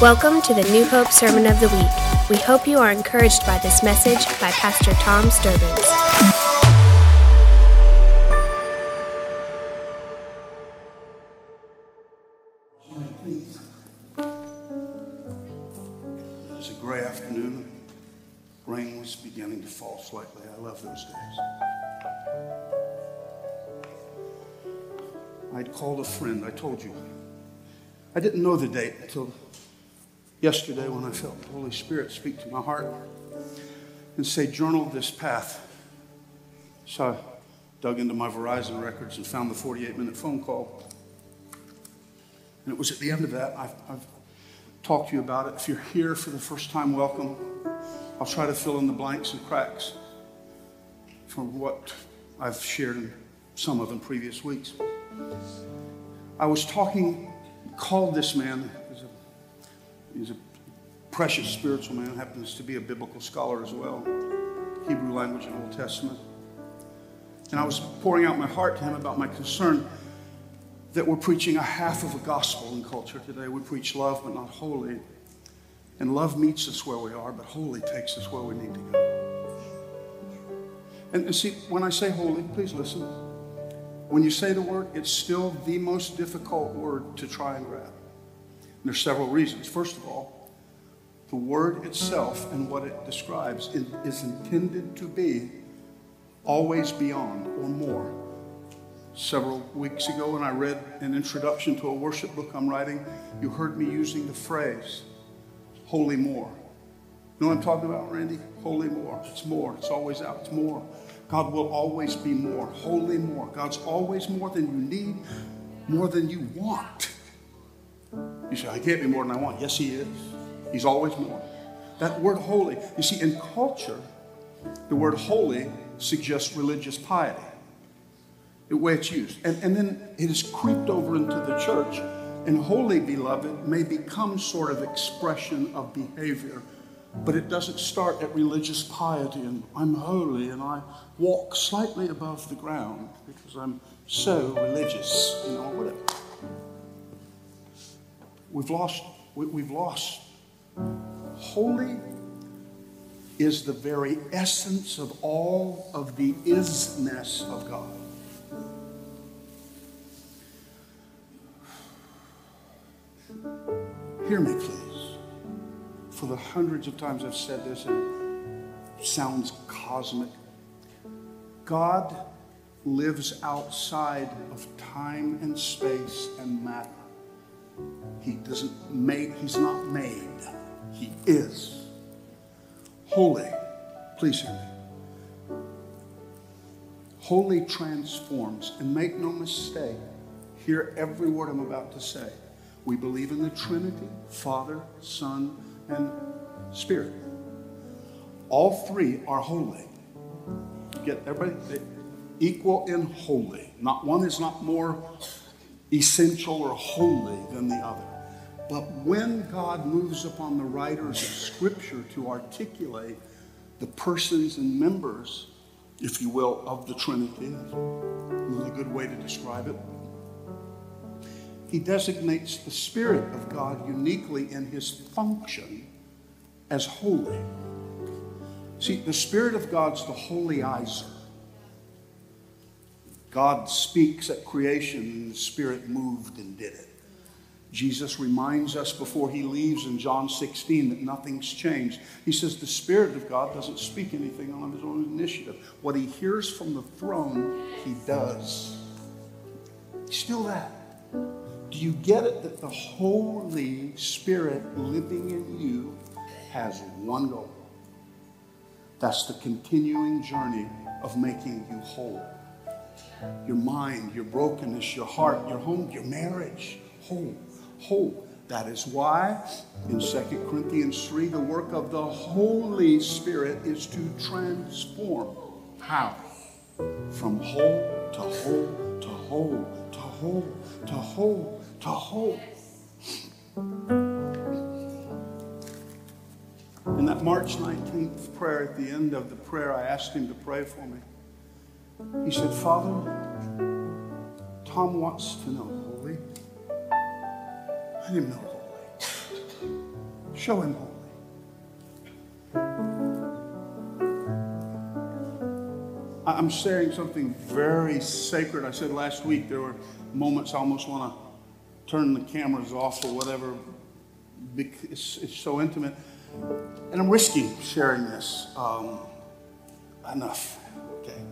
Welcome to the New Hope Sermon of the Week. We hope you are encouraged by this message by Pastor Tom Sturbins. It was a gray afternoon. Rain was beginning to fall slightly. I love those days. I'd called a friend. I told you. I didn't know the date until yesterday when I felt the Holy Spirit speak to my heart and say, Journal this path. So I dug into my Verizon records and found the 48 minute phone call. And it was at the end of that, I've, I've talked to you about it. If you're here for the first time, welcome. I'll try to fill in the blanks and cracks from what I've shared in some of in previous weeks. I was talking, called this man, he's a, precious spiritual man, happens to be a biblical scholar as well, Hebrew language and Old Testament. And I was pouring out my heart to him about my concern that we're preaching a half of a gospel in culture today. We preach love, but not holy. And love meets us where we are, but holy takes us where we need to go. And, and see, when I say holy, please listen. When you say the word, it's still the most difficult word to try and grab. There's several reasons. First of all, the word itself and what it describes is intended to be always beyond or more several weeks ago when I read an introduction to a worship book I'm writing, you heard me using the phrase, holy more. You know what I'm talking about, Randy? Holy more. It's more. It's always out. It's more. God will always be more. Holy more. God's always more than you need, more than you want. You say, I can't be more than I want. Yes, He is. He's always more. That word holy, you see, in culture, the word holy suggests religious piety the way it's used. And, and then it has creeped over into the church. And holy, beloved, may become sort of expression of behavior, but it doesn't start at religious piety and I'm holy and I walk slightly above the ground because I'm so religious, you know, whatever. We've lost, we, we've lost. Holy is the very essence of all of the isness of God. Hear me, please. For the hundreds of times I've said this, and it sounds cosmic. God lives outside of time and space and matter. He doesn't make, he's not made. He is. Holy. Please hear me. Holy transforms, and make no mistake, hear every word I'm about to say. We believe in the Trinity Father, Son, and Spirit. All three are holy. Get everybody equal in holy. Not one is not more essential or holy than the other. But when God moves upon the writers of Scripture to articulate the persons and members, if you will, of the Trinity, is a good way to describe it he designates the Spirit of God uniquely in his function as holy. See, the Spirit of God's the Holy holyizer. God speaks at creation, and the Spirit moved and did it. Jesus reminds us before he leaves in John 16 that nothing's changed. He says the Spirit of God doesn't speak anything on his own initiative. What he hears from the throne, he does. Still that. Do you get it that the Holy Spirit living in you has one goal? That's the continuing journey of making you whole. Your mind, your brokenness, your heart, your home, your marriage, whole, whole. That is why in 2 Corinthians 3, the work of the Holy Spirit is to transform. How? From whole to whole to whole to whole to whole to hope. In that March 19th prayer, at the end of the prayer, I asked him to pray for me. He said, Father, Tom wants to know holy. I didn't know holy. Show him holy. I'm sharing something very sacred. I said last week there were moments I almost want to turn the cameras off or whatever. It's, it's so intimate. And I'm risking sharing this. Um, enough. Okay.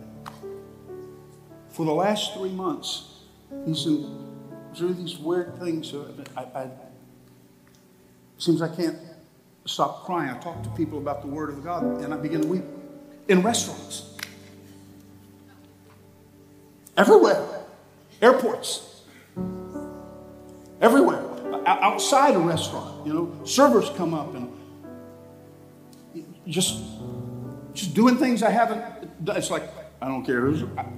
For the last three months, he's through these weird things. I, I, seems I can't stop crying. I talk to people about the Word of God, and I begin to weep in restaurants. Everywhere. Airports. Everywhere. Outside a restaurant, you know, servers come up and just just doing things I haven't done. It's like, I don't care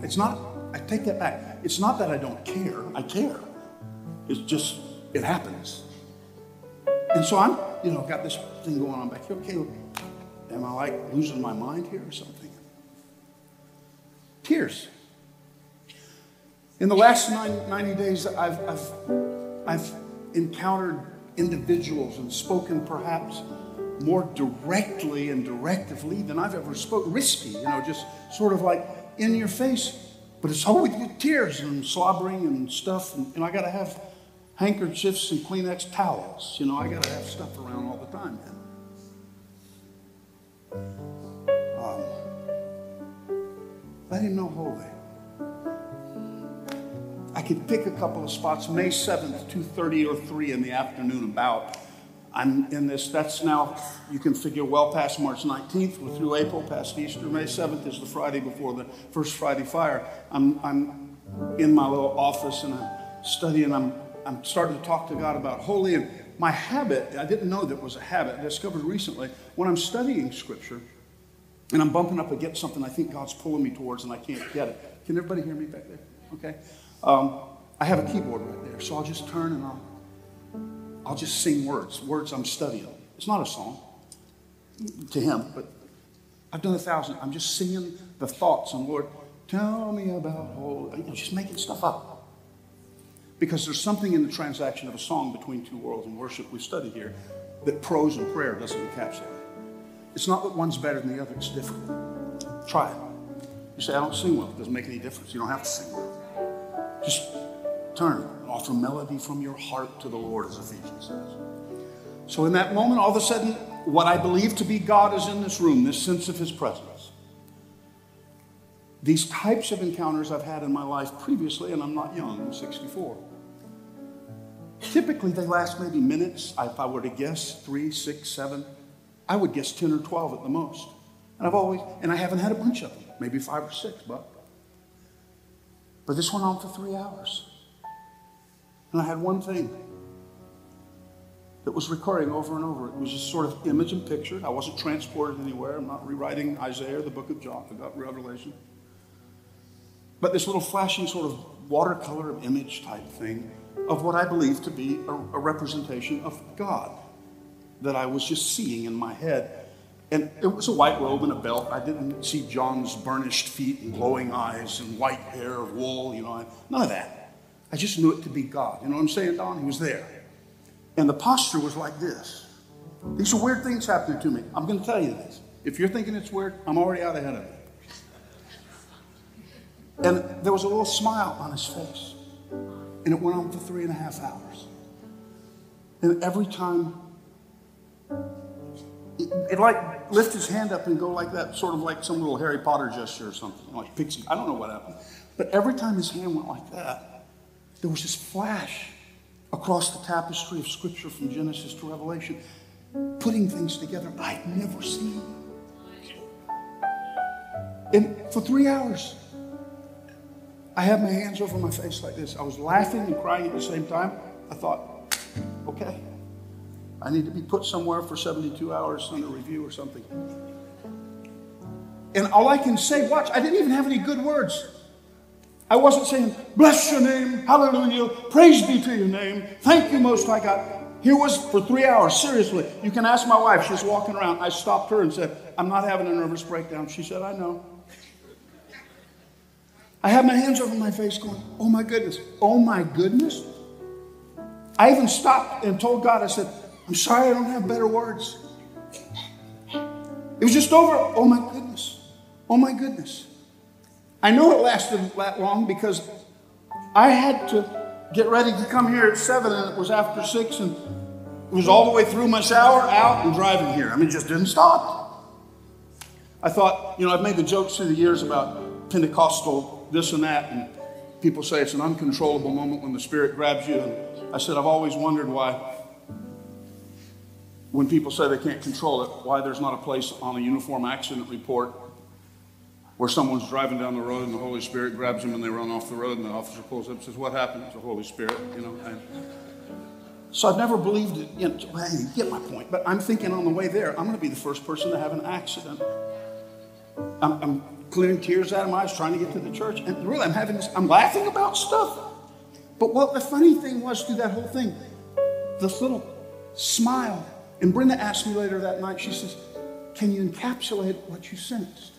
it's not, I take that back. It's not that I don't care, I care. It's just, it happens. And so I'm, you know, got this thing going on back here. Okay, am I like losing my mind here or something? Tears. In the last 90 days, I've, I've, I've encountered individuals and spoken perhaps more directly and directively than I've ever spoken. Risky, you know, just sort of like in your face, but it's always with tears and slobbering and stuff. And, and I got to have handkerchiefs and Kleenex towels. You know, I got to have stuff around all the time, man. Um, let him know holy. I could pick a couple of spots. May 7th, 2.30 or 3 in the afternoon about. I'm in this, that's now, you can figure well past March 19th. Through April, past Easter. May 7th is the Friday before the first Friday fire. I'm, I'm in my little office and I'm studying. I'm, I'm starting to talk to God about holy. And my habit, I didn't know that was a habit, I discovered recently, when I'm studying Scripture and I'm bumping up against something I think God's pulling me towards and I can't get it. Can everybody hear me back there? Okay. Um, I have a keyboard right there, so I'll just turn and I'll, I'll just sing words, words I'm studying. It's not a song to him, but I've done a thousand. I'm just singing the thoughts and Lord, tell me about holy. You just making stuff up. Because there's something in the transaction of a song between two worlds and worship we study here that prose and prayer doesn't encapsulate. It's not that one's better than the other, it's different. Try it. You say, I don't sing well. It doesn't make any difference. You don't have to sing well. Just turn and offer melody from your heart to the Lord, as Ephesians says. So, in that moment, all of a sudden, what I believe to be God is in this room, this sense of His presence. These types of encounters I've had in my life previously, and I'm not young, I'm 64. Typically, they last maybe minutes. If I were to guess, three, six, seven, I would guess 10 or 12 at the most. And I've always, and I haven't had a bunch of them, maybe five or six, but but this went on for three hours. And I had one thing that was recurring over and over. It was just sort of image and picture. I wasn't transported anywhere. I'm not rewriting Isaiah or the book of John. I got Revelation. But this little flashing sort of watercolor image type thing of what I believe to be a, a representation of God that I was just seeing in my head and it was a white robe and a belt. I didn't see John's burnished feet and glowing eyes and white hair of wool, you know, none of that. I just knew it to be God. You know what I'm saying, Don? He was there. And the posture was like this. These are weird things happening to me. I'm going to tell you this. If you're thinking it's weird, I'm already out ahead of you. And there was a little smile on his face. And it went on for three and a half hours. And every time it like lift his hand up and go like that, sort of like some little Harry Potter gesture or something, like pixie. I don't know what happened. But every time his hand went like that, there was this flash across the tapestry of Scripture from Genesis to Revelation, putting things together I'd never seen. And for three hours, I had my hands over my face like this. I was laughing and crying at the same time. I thought, okay. I need to be put somewhere for 72 hours under review or something. And all I can say, watch, I didn't even have any good words. I wasn't saying, bless your name, hallelujah, praise be to your name, thank you, Most High God. Here was for three hours, seriously. You can ask my wife, she's walking around. I stopped her and said, I'm not having a nervous breakdown. She said, I know. I had my hands over my face going, oh my goodness, oh my goodness. I even stopped and told God, I said, I'm sorry I don't have better words. It was just over. Oh my goodness. Oh my goodness. I know it lasted that long because I had to get ready to come here at seven and it was after six and it was all the way through my shower, out, and driving here. I mean, it just didn't stop. I thought, you know, I've made the jokes through the years about Pentecostal this and that, and people say it's an uncontrollable moment when the Spirit grabs you. And I said, I've always wondered why when people say they can't control it, why there's not a place on a uniform accident report where someone's driving down the road and the Holy Spirit grabs them and they run off the road and the officer pulls up and says, What happened? The Holy Spirit, you know. And so I've never believed it. You, know, you get my point. But I'm thinking on the way there, I'm going to be the first person to have an accident. I'm, I'm clearing tears out of my eyes trying to get to the church. And really, I'm having this, I'm laughing about stuff. But what the funny thing was through that whole thing, this little smile and Brenda asked me later that night, she says, Can you encapsulate what you sensed?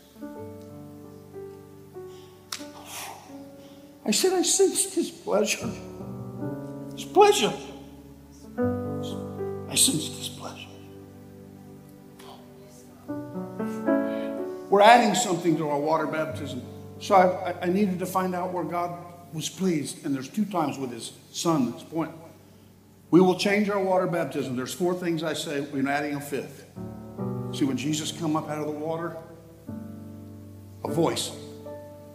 I said, I sensed his pleasure. His pleasure. I sensed his pleasure. We're adding something to our water baptism. So I, I needed to find out where God was pleased. And there's two times with his son that's point. We will change our water baptism. There's four things I say. We're adding a fifth. See, when Jesus come up out of the water, a voice.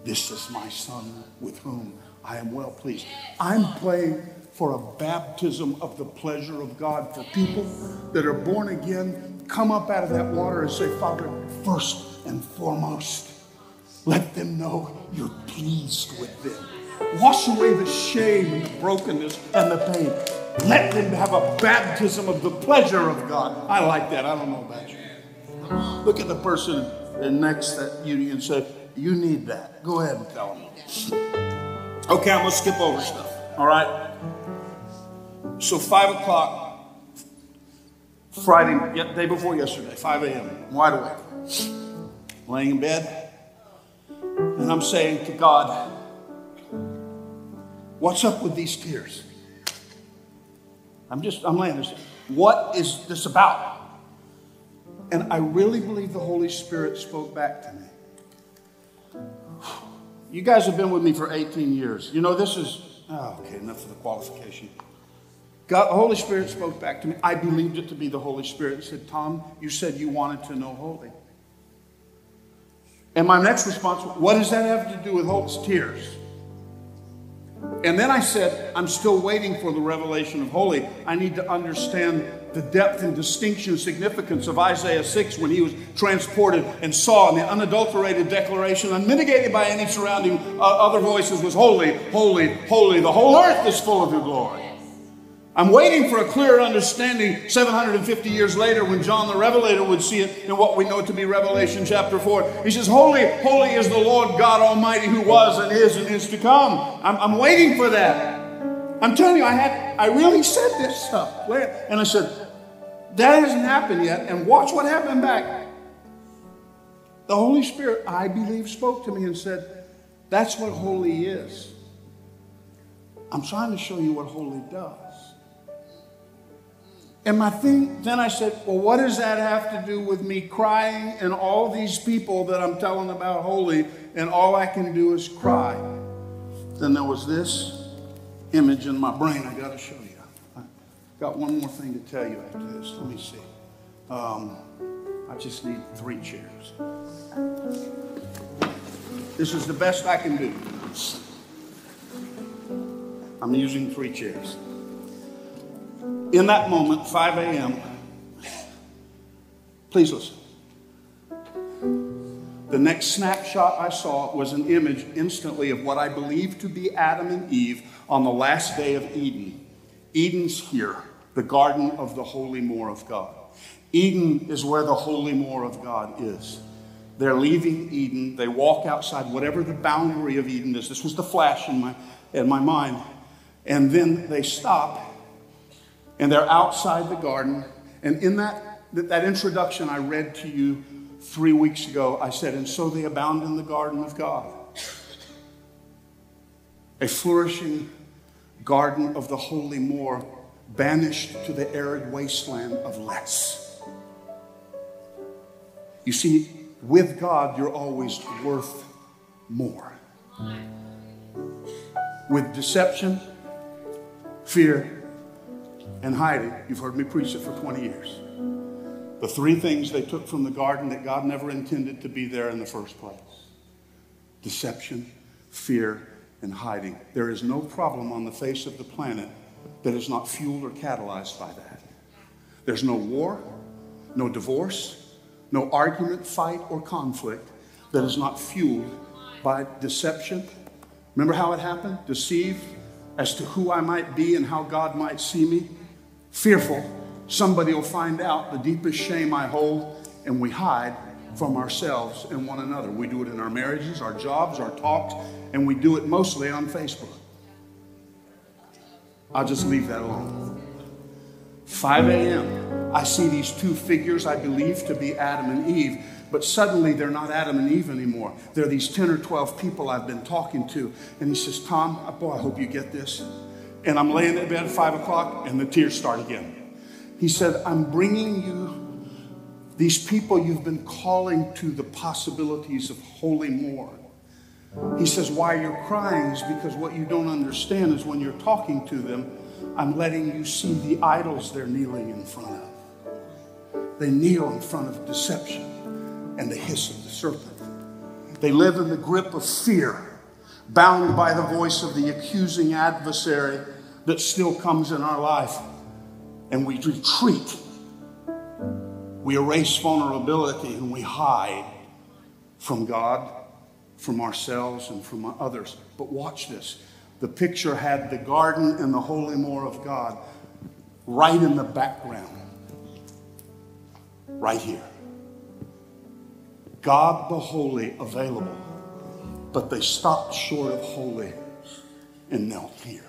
This is my son with whom I am well pleased. I'm praying for a baptism of the pleasure of God for people that are born again. Come up out of that water and say, Father, first and foremost, let them know you're pleased with them. Wash away the shame and the brokenness and the pain. Let them have a baptism of the pleasure of God. I like that. I don't know about you. Look at the person next that you and say, You need that. Go ahead and tell them. Okay, I'm going to skip over stuff. All right? So, 5 o'clock, Friday, day before yesterday, 5 a.m., wide awake, laying in bed, and I'm saying to God, What's up with these tears? I'm just, I'm laying this. What is this about? And I really believe the Holy Spirit spoke back to me. You guys have been with me for 18 years. You know, this is, oh, okay, enough of the qualification. God, the Holy Spirit spoke back to me. I believed it to be the Holy Spirit said, Tom, you said you wanted to know holy. And my next response, what does that have to do with Holt's Tears. And then I said, I'm still waiting for the revelation of holy. I need to understand the depth and distinction and significance of Isaiah 6 when he was transported and saw in the unadulterated declaration, unmitigated by any surrounding uh, other voices, was holy, holy, holy. The whole earth is full of your glory. I'm waiting for a clearer understanding 750 years later when John the Revelator would see it in what we know to be Revelation chapter 4. He says, Holy, holy is the Lord God Almighty who was and is and is to come. I'm, I'm waiting for that. I'm telling you, I had I really said this stuff. And I said, that hasn't happened yet. And watch what happened back. The Holy Spirit, I believe, spoke to me and said, That's what holy is. I'm trying to show you what holy does. And my thing, then I said, well, what does that have to do with me crying and all these people that I'm telling about holy, and all I can do is cry? Then there was this image in my brain I got to show you. I got one more thing to tell you after this. Let me see. Um, I just need three chairs. This is the best I can do. I'm using three chairs in that moment, 5 a.m., please listen. The next snapshot I saw was an image instantly of what I believe to be Adam and Eve on the last day of Eden. Eden's here, the garden of the holy more of God. Eden is where the holy more of God is. They're leaving Eden. They walk outside, whatever the boundary of Eden is. This was the flash in my, in my mind. And then they stop and they're outside the garden. And in that, that introduction I read to you three weeks ago, I said, And so they abound in the garden of God. A flourishing garden of the holy more banished to the arid wasteland of less. You see, with God, you're always worth more. With deception, fear, and hiding, you've heard me preach it for 20 years. The three things they took from the garden that God never intended to be there in the first place deception, fear, and hiding. There is no problem on the face of the planet that is not fueled or catalyzed by that. There's no war, no divorce, no argument, fight, or conflict that is not fueled by deception. Remember how it happened? Deceived as to who I might be and how God might see me. Fearful, somebody will find out the deepest shame I hold, and we hide from ourselves and one another. We do it in our marriages, our jobs, our talks, and we do it mostly on Facebook. I'll just leave that alone. 5 a.m. I see these two figures I believe to be Adam and Eve, but suddenly they're not Adam and Eve anymore. They're these 10 or 12 people I've been talking to. And he says, Tom, boy, I hope you get this. And I'm laying in bed at 5 o'clock, and the tears start again. He said, I'm bringing you these people you've been calling to the possibilities of holy more. He says, Why you're crying is because what you don't understand is when you're talking to them, I'm letting you see the idols they're kneeling in front of. They kneel in front of deception and the hiss of the serpent. They live in the grip of fear, bound by the voice of the accusing adversary that still comes in our life. And we retreat. We erase vulnerability and we hide from God from ourselves and from others. But watch this. The picture had the garden and the holy more of God right in the background, right here. God the holy available, but they stopped short of holy and knelt here.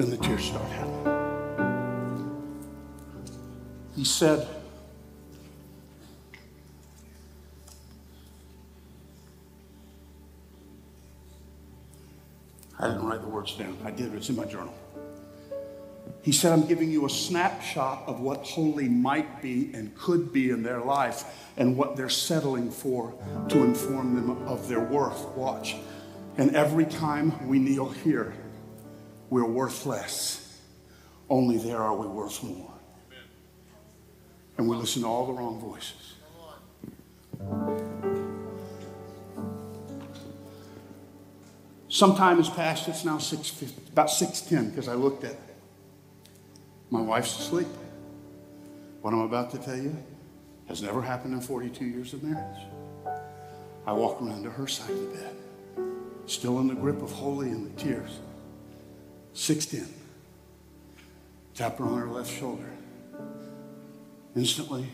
Then the tears start happening. He said, I didn't write the words down. I did, it's in my journal. He said, I'm giving you a snapshot of what holy might be and could be in their life and what they're settling for to inform them of their worth. Watch. And every time we kneel here, we're worth less. Only there are we worth more. And we listen to all the wrong voices. Some time has passed. It's now six, about 6.10 because I looked at it. My wife's asleep. What I'm about to tell you has never happened in 42 years of marriage. I walk around to her side of the bed, still in the grip of holy and the tears. 6.10. Tap her on her left shoulder. Instantly,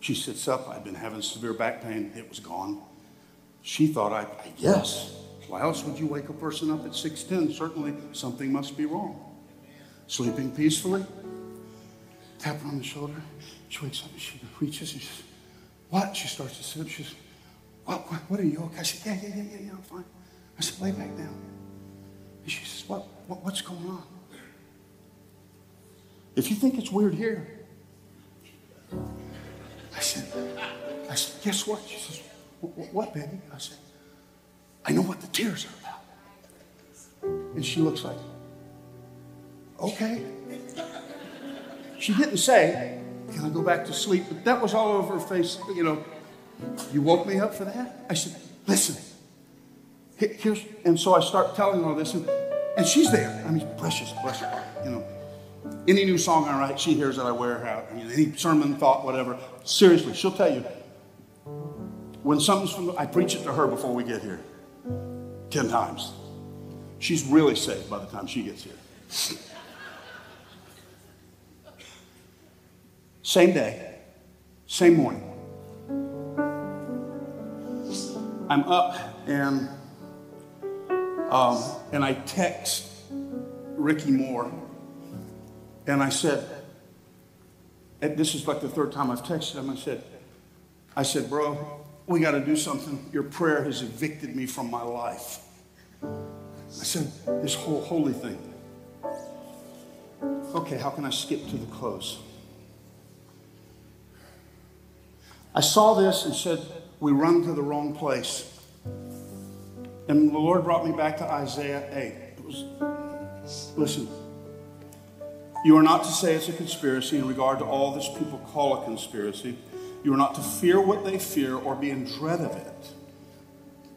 she sits up. I'd been having severe back pain. It was gone. She thought I, I guess why else would you wake a person up at 6:10? Certainly something must be wrong. Sleeping peacefully, tap her on the shoulder. She wakes up and she reaches and she says, What? She starts to sit up. She says, What, what, what are you okay? I said, Yeah, yeah, yeah, yeah, yeah, I'm fine. I said, Lay back down. And she says, What, what what's going on? If you think it's weird here, I said, I said, guess what? She says, What, baby? I said, I know what the tears are about. And she looks like, okay. She didn't say, can I go back to sleep? But that was all over her face. You know, you woke me up for that? I said, listen. Here's, and so I start telling her all this, and, and she's there. I mean, precious, her. You know, any new song I write, she hears that I wear her out. I mean, any sermon, thought, whatever. Seriously, she'll tell you. When something's from, I preach it to her before we get here. 10 times. She's really saved by the time she gets here. Same day, same morning. I'm up and um, and I text Ricky Moore and I said, and this is like the third time I've texted him. I said, I said, bro, we got to do something. Your prayer has evicted me from my life. I said, this whole holy thing. Okay, how can I skip to the close? I saw this and said, We run to the wrong place. And the Lord brought me back to Isaiah 8. Was, listen, you are not to say it's a conspiracy in regard to all this people call a conspiracy. You are not to fear what they fear or be in dread of it.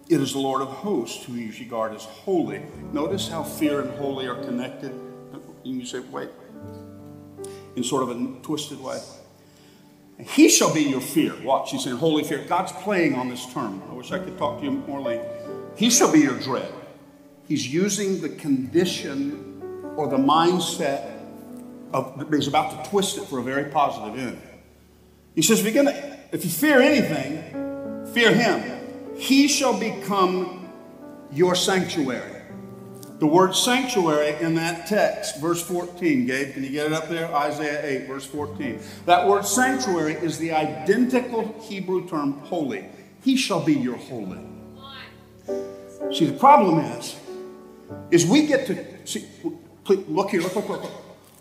It is the Lord of hosts who you regard as holy. Notice how fear and holy are connected. And you say, wait, in sort of a twisted way. He shall be your fear. Watch, he's saying holy fear. God's playing on this term. I wish I could talk to you more later. He shall be your dread. He's using the condition or the mindset of, he's about to twist it for a very positive end. He says, if, you're gonna, if you fear anything, fear him. He shall become your sanctuary. The word sanctuary in that text, verse 14, Gabe, can you get it up there? Isaiah 8, verse 14. That word sanctuary is the identical Hebrew term holy. He shall be your holy. See, the problem is, is we get to see, look here, look, look, look.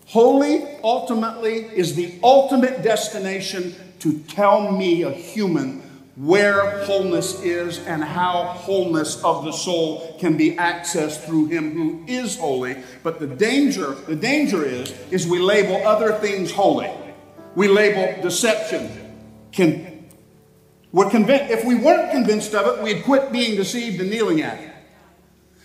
Holy ultimately is the ultimate destination to tell me, a human, where wholeness is and how wholeness of the soul can be accessed through him who is holy but the danger the danger is is we label other things holy we label deception can we're convinced if we weren't convinced of it we'd quit being deceived and kneeling at it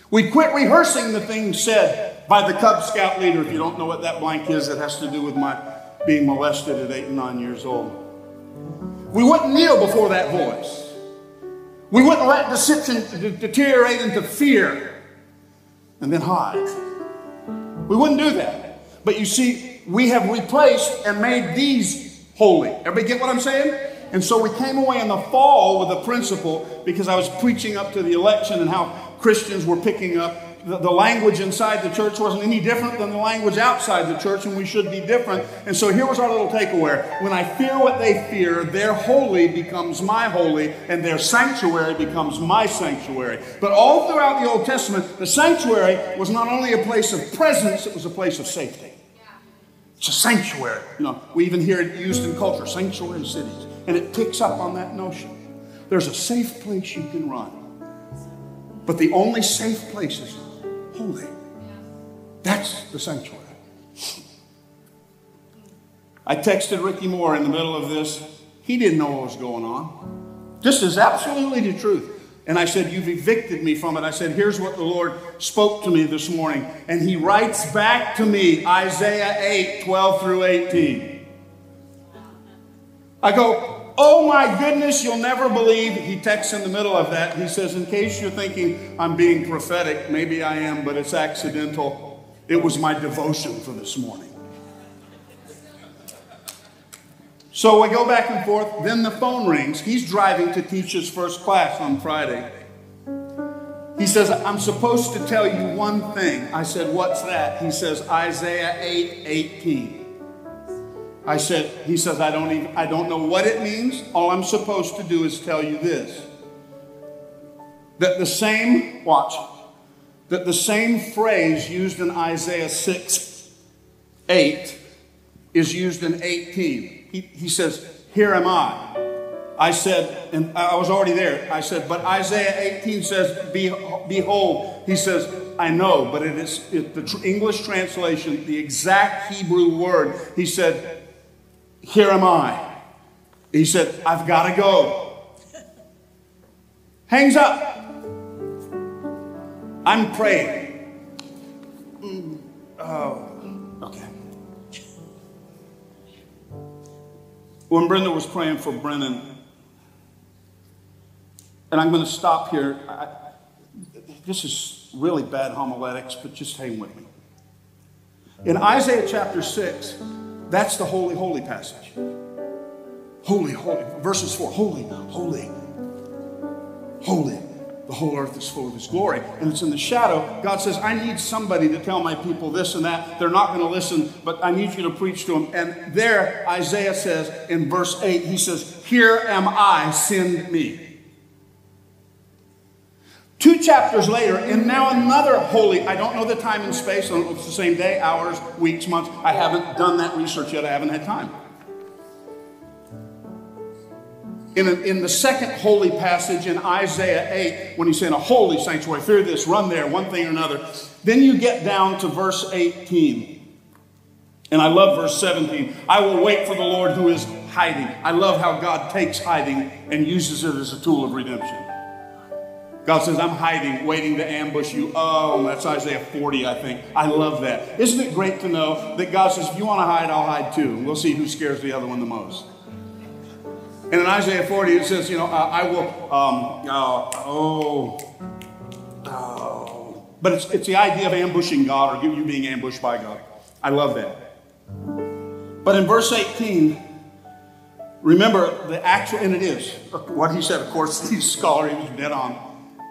we'd quit rehearsing the things said by the cub scout leader if you don't know what that blank is it has to do with my being molested at eight and nine years old we wouldn't kneel before that voice. We wouldn't let deception deteriorate into fear and then hide. We wouldn't do that. But you see, we have replaced and made these holy. Everybody get what I'm saying? And so we came away in the fall with a principle because I was preaching up to the election and how Christians were picking up the, language inside the church wasn't any different than the language outside the church, and we should be different. And so here was our little takeaway. When I fear what they fear, their holy becomes my holy, and their sanctuary becomes my sanctuary. But all throughout the Old Testament, the sanctuary was not only a place of presence, it was a place of safety. It's a sanctuary. You know, we even hear it used in culture, sanctuary cities. And it picks up on that notion. There's a safe place you can run. But the only safe place is holy. That's the sanctuary. I texted Ricky Moore in the middle of this. He didn't know what was going on. This is absolutely the truth. And I said, You've evicted me from it. I said, Here's what the Lord spoke to me this morning. And he writes back to me Isaiah 8 12 through 18. I go, Oh my goodness, you'll never believe. He texts in the middle of that. He says, In case you're thinking I'm being prophetic, maybe I am, but it's accidental. It was my devotion for this morning. So we go back and forth. Then the phone rings. He's driving to teach his first class on Friday. He says, I'm supposed to tell you one thing. I said, What's that? He says, Isaiah 8 18. I said, he says, I don't even, I don't know what it means. All I'm supposed to do is tell you this. That the same, watch, that the same phrase used in Isaiah 6, 8 is used in 18. He, he says, Here am I. I said, and I was already there. I said, but Isaiah 18 says, Behold, he says, I know, but it is it, the English translation, the exact Hebrew word. He said, here am I. He said, I've got to go. Hangs up. I'm praying. Mm, oh, okay. When Brenda was praying for Brennan, and I'm going to stop here. I, this is really bad homiletics, but just hang with me. In Isaiah chapter 6, that's the holy, holy passage. Holy, holy. Verses 4 Holy, holy, holy. The whole earth is full of His glory. And it's in the shadow. God says, I need somebody to tell my people this and that. They're not going to listen, but I need you to preach to them. And there, Isaiah says in verse 8, he says, Here am I, send me. Two chapters later, and now another holy, I don't know the time and space, I don't know if it's the same day, hours, weeks, months. I haven't done that research yet, I haven't had time. In, a, in the second holy passage in Isaiah 8, when he's saying a holy sanctuary, fear this, run there, one thing or another, then you get down to verse 18. And I love verse 17. I will wait for the Lord who is hiding. I love how God takes hiding and uses it as a tool of redemption. God says, I'm hiding, waiting to ambush you. Oh, that's Isaiah 40, I think. I love that. Isn't it great to know that God says, if you want to hide, I'll hide too. We'll see who scares the other one the most. And in Isaiah 40, it says, you know, uh, I will, um, uh, oh, oh. But it's, it's the idea of ambushing God or you being ambushed by God. I love that. But in verse 18, remember the actual, and it is what he said, of course, these scholars, he was dead on.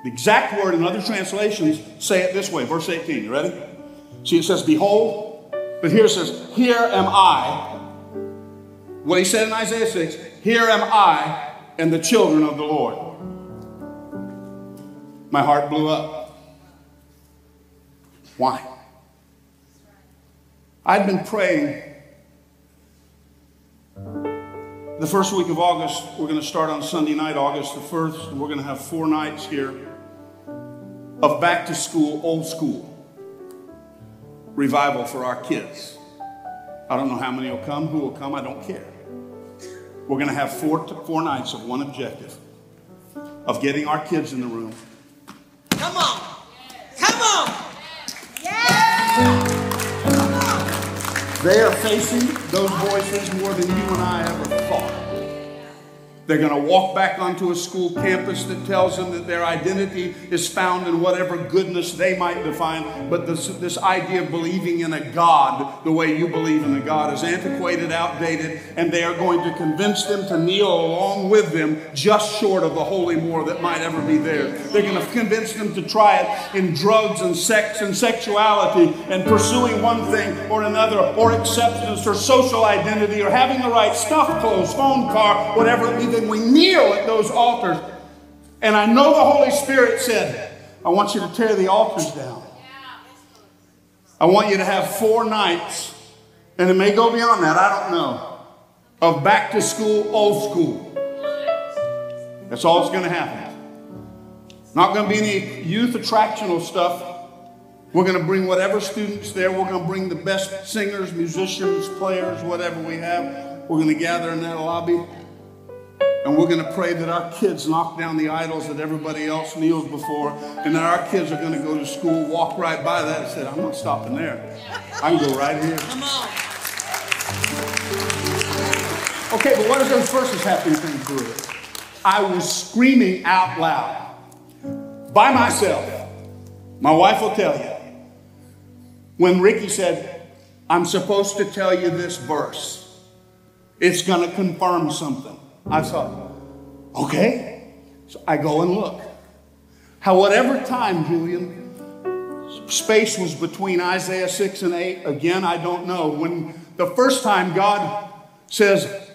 The exact word in other translations say it this way, verse 18. You ready? See, it says, Behold, but here it says, Here am I. What he said in Isaiah 6 Here am I and the children of the Lord. My heart blew up. Why? I'd been praying. The first week of August, we're going to start on Sunday night, August the 1st, and we're going to have four nights here of back to school, old school revival for our kids. I don't know how many will come, who will come, I don't care. We're going to have four, four nights of one objective of getting our kids in the room. Come on. Come on. They are facing those voices more than you and I ever thought. They're going to walk back onto a school campus that tells them that their identity is found in whatever goodness they might define. But this, this idea of believing in a God the way you believe in a God is antiquated, outdated, and they are going to convince them to kneel along with them just short of the holy more that might ever be there. They're going to convince them to try it in drugs and sex and sexuality and pursuing one thing or another or acceptance or social identity or having the right stuff, clothes, phone, car, whatever it be then we kneel at those altars. And I know the Holy Spirit said, I want you to tear the altars down. I want you to have four nights, and it may go beyond that, I don't know, of back to school, old school. That's all that's going to happen. Not going to be any youth attractional stuff. We're going to bring whatever students there. We're going to bring the best singers, musicians, players, whatever we have. We're going to gather in that lobby. And we're going to pray that our kids knock down the idols that everybody else kneels before, and that our kids are going to go to school, walk right by that, and say, I'm not stopping there. I can go right here. Come on. Okay, but what does those verses have anything to do with it? I was screaming out loud by myself. My wife will tell you. When Ricky said, I'm supposed to tell you this verse, it's going to confirm something. I thought, okay. So I go and look. How, whatever time, Julian, space was between Isaiah 6 and 8, again, I don't know. When the first time God says,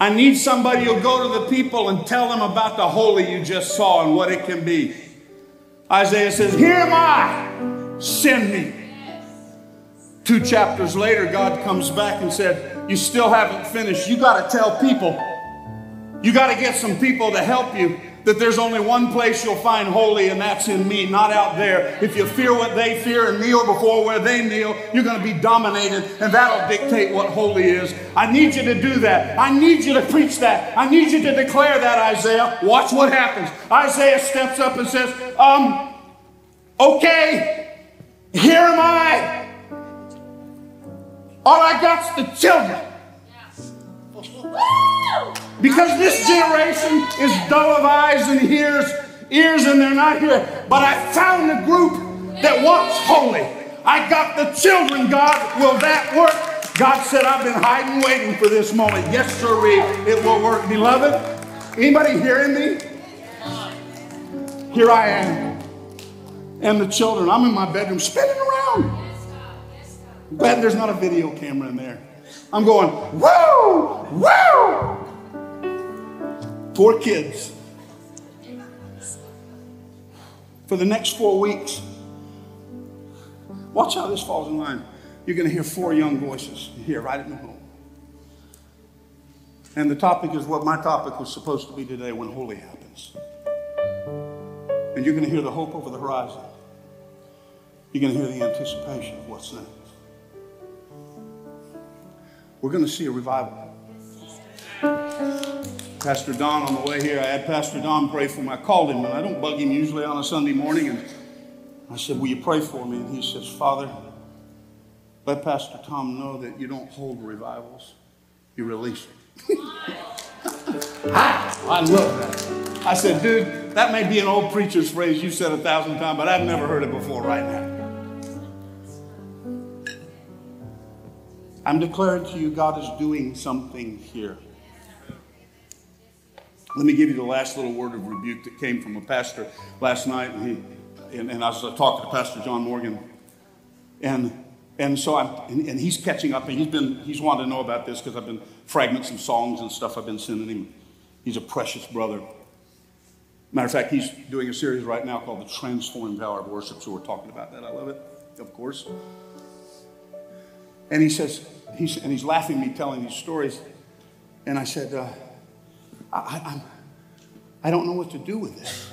I need somebody who'll go to the people and tell them about the holy you just saw and what it can be. Isaiah says, Here am I, send me. Two chapters later, God comes back and said, You still haven't finished. You got to tell people. You got to get some people to help you that there's only one place you'll find holy, and that's in me, not out there. If you fear what they fear and kneel before where they kneel, you're going to be dominated, and that'll dictate what holy is. I need you to do that. I need you to preach that. I need you to declare that, Isaiah. Watch what happens. Isaiah steps up and says, Um, okay, here am I. All I got's the children. Because this generation is dull of eyes and ears, ears, and they're not here. But I found a group that wants holy. I got the children, God. Will that work? God said, I've been hiding, waiting for this moment. Yes, sir, it will work. Beloved, anybody hearing me? Here I am. And the children, I'm in my bedroom spinning around. Glad there's not a video camera in there. I'm going, woo, woo. Four kids. for the next four weeks. Watch how this falls in line. You're going to hear four young voices here right at New Hope. And the topic is what my topic was supposed to be today when holy happens. And you're going to hear the hope over the horizon. You're going to hear the anticipation of what's next. We're going to see a revival. Pastor Don on the way here, I had Pastor Don pray for me. I called him, and I don't bug him usually on a Sunday morning. And I said, Will you pray for me? And he says, Father, let Pastor Tom know that you don't hold revivals, you release them. I love that. I said, dude, that may be an old preacher's phrase you said a thousand times, but I've never heard it before right now. I'm declaring to you, God is doing something here. Let me give you the last little word of rebuke that came from a pastor last night. And, he, and, and I was talking to Pastor John Morgan. And, and so I'm, and, and he's catching up. And he's been, he's wanted to know about this because I've been fragments and songs and stuff I've been sending him. He's a precious brother. Matter of fact, he's doing a series right now called The Transforming Power of Worship. So we're talking about that. I love it, of course. And he says, he's, and he's laughing at me telling these stories. And I said, uh, I, I'm, I don't know what to do with this.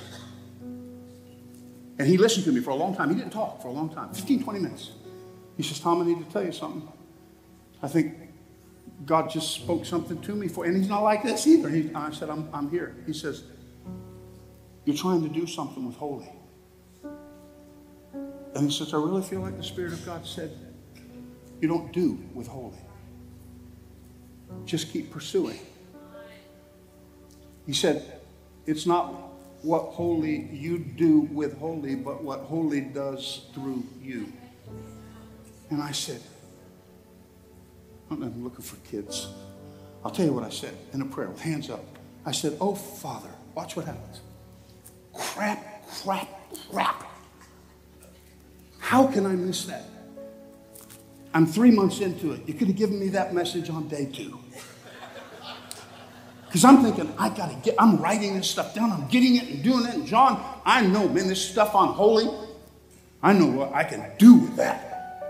And he listened to me for a long time. He didn't talk for a long time 15, 20 minutes. He says, Tom, I need to tell you something. I think God just spoke something to me for, and he's not like this either. He, I said, I'm, I'm here. He says, You're trying to do something with holy. And he says, I really feel like the Spirit of God said, You don't do with holy. Just keep pursuing. He said, It's not what holy you do with holy, but what holy does through you. And I said, I'm looking for kids. I'll tell you what I said in a prayer with hands up. I said, Oh, Father, watch what happens. Crap, crap, crap. How can I miss that? I'm three months into it. You could have given me that message on day two. Because I'm thinking, I got to get, I'm writing this stuff down, I'm getting it and doing it. And John, I know, man, this stuff on holy, I know what I can do with that.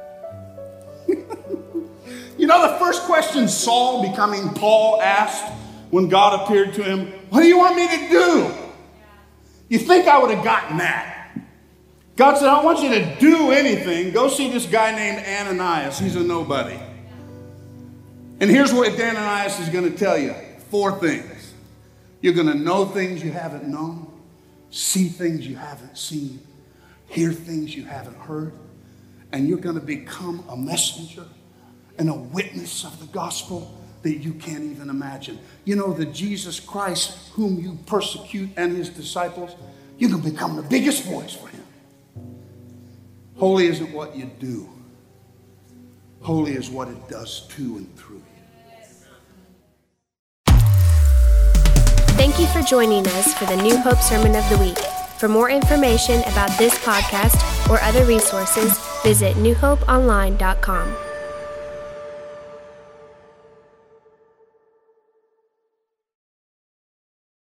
you know, the first question Saul, becoming Paul, asked when God appeared to him, What do you want me to do? You think I would have gotten that? God said, I want you to do anything. Go see this guy named Ananias. He's a nobody. And here's what Ananias is going to tell you four things. You're going to know things you haven't known, see things you haven't seen, hear things you haven't heard, and you're going to become a messenger and a witness of the gospel that you can't even imagine. You know, the Jesus Christ whom you persecute and his disciples, you can become the biggest voice for him. Holy isn't what you do. Holy is what it does to and through you. Thank you for joining us for the New Hope Sermon of the Week. For more information about this podcast or other resources, visit newhopeonline.com.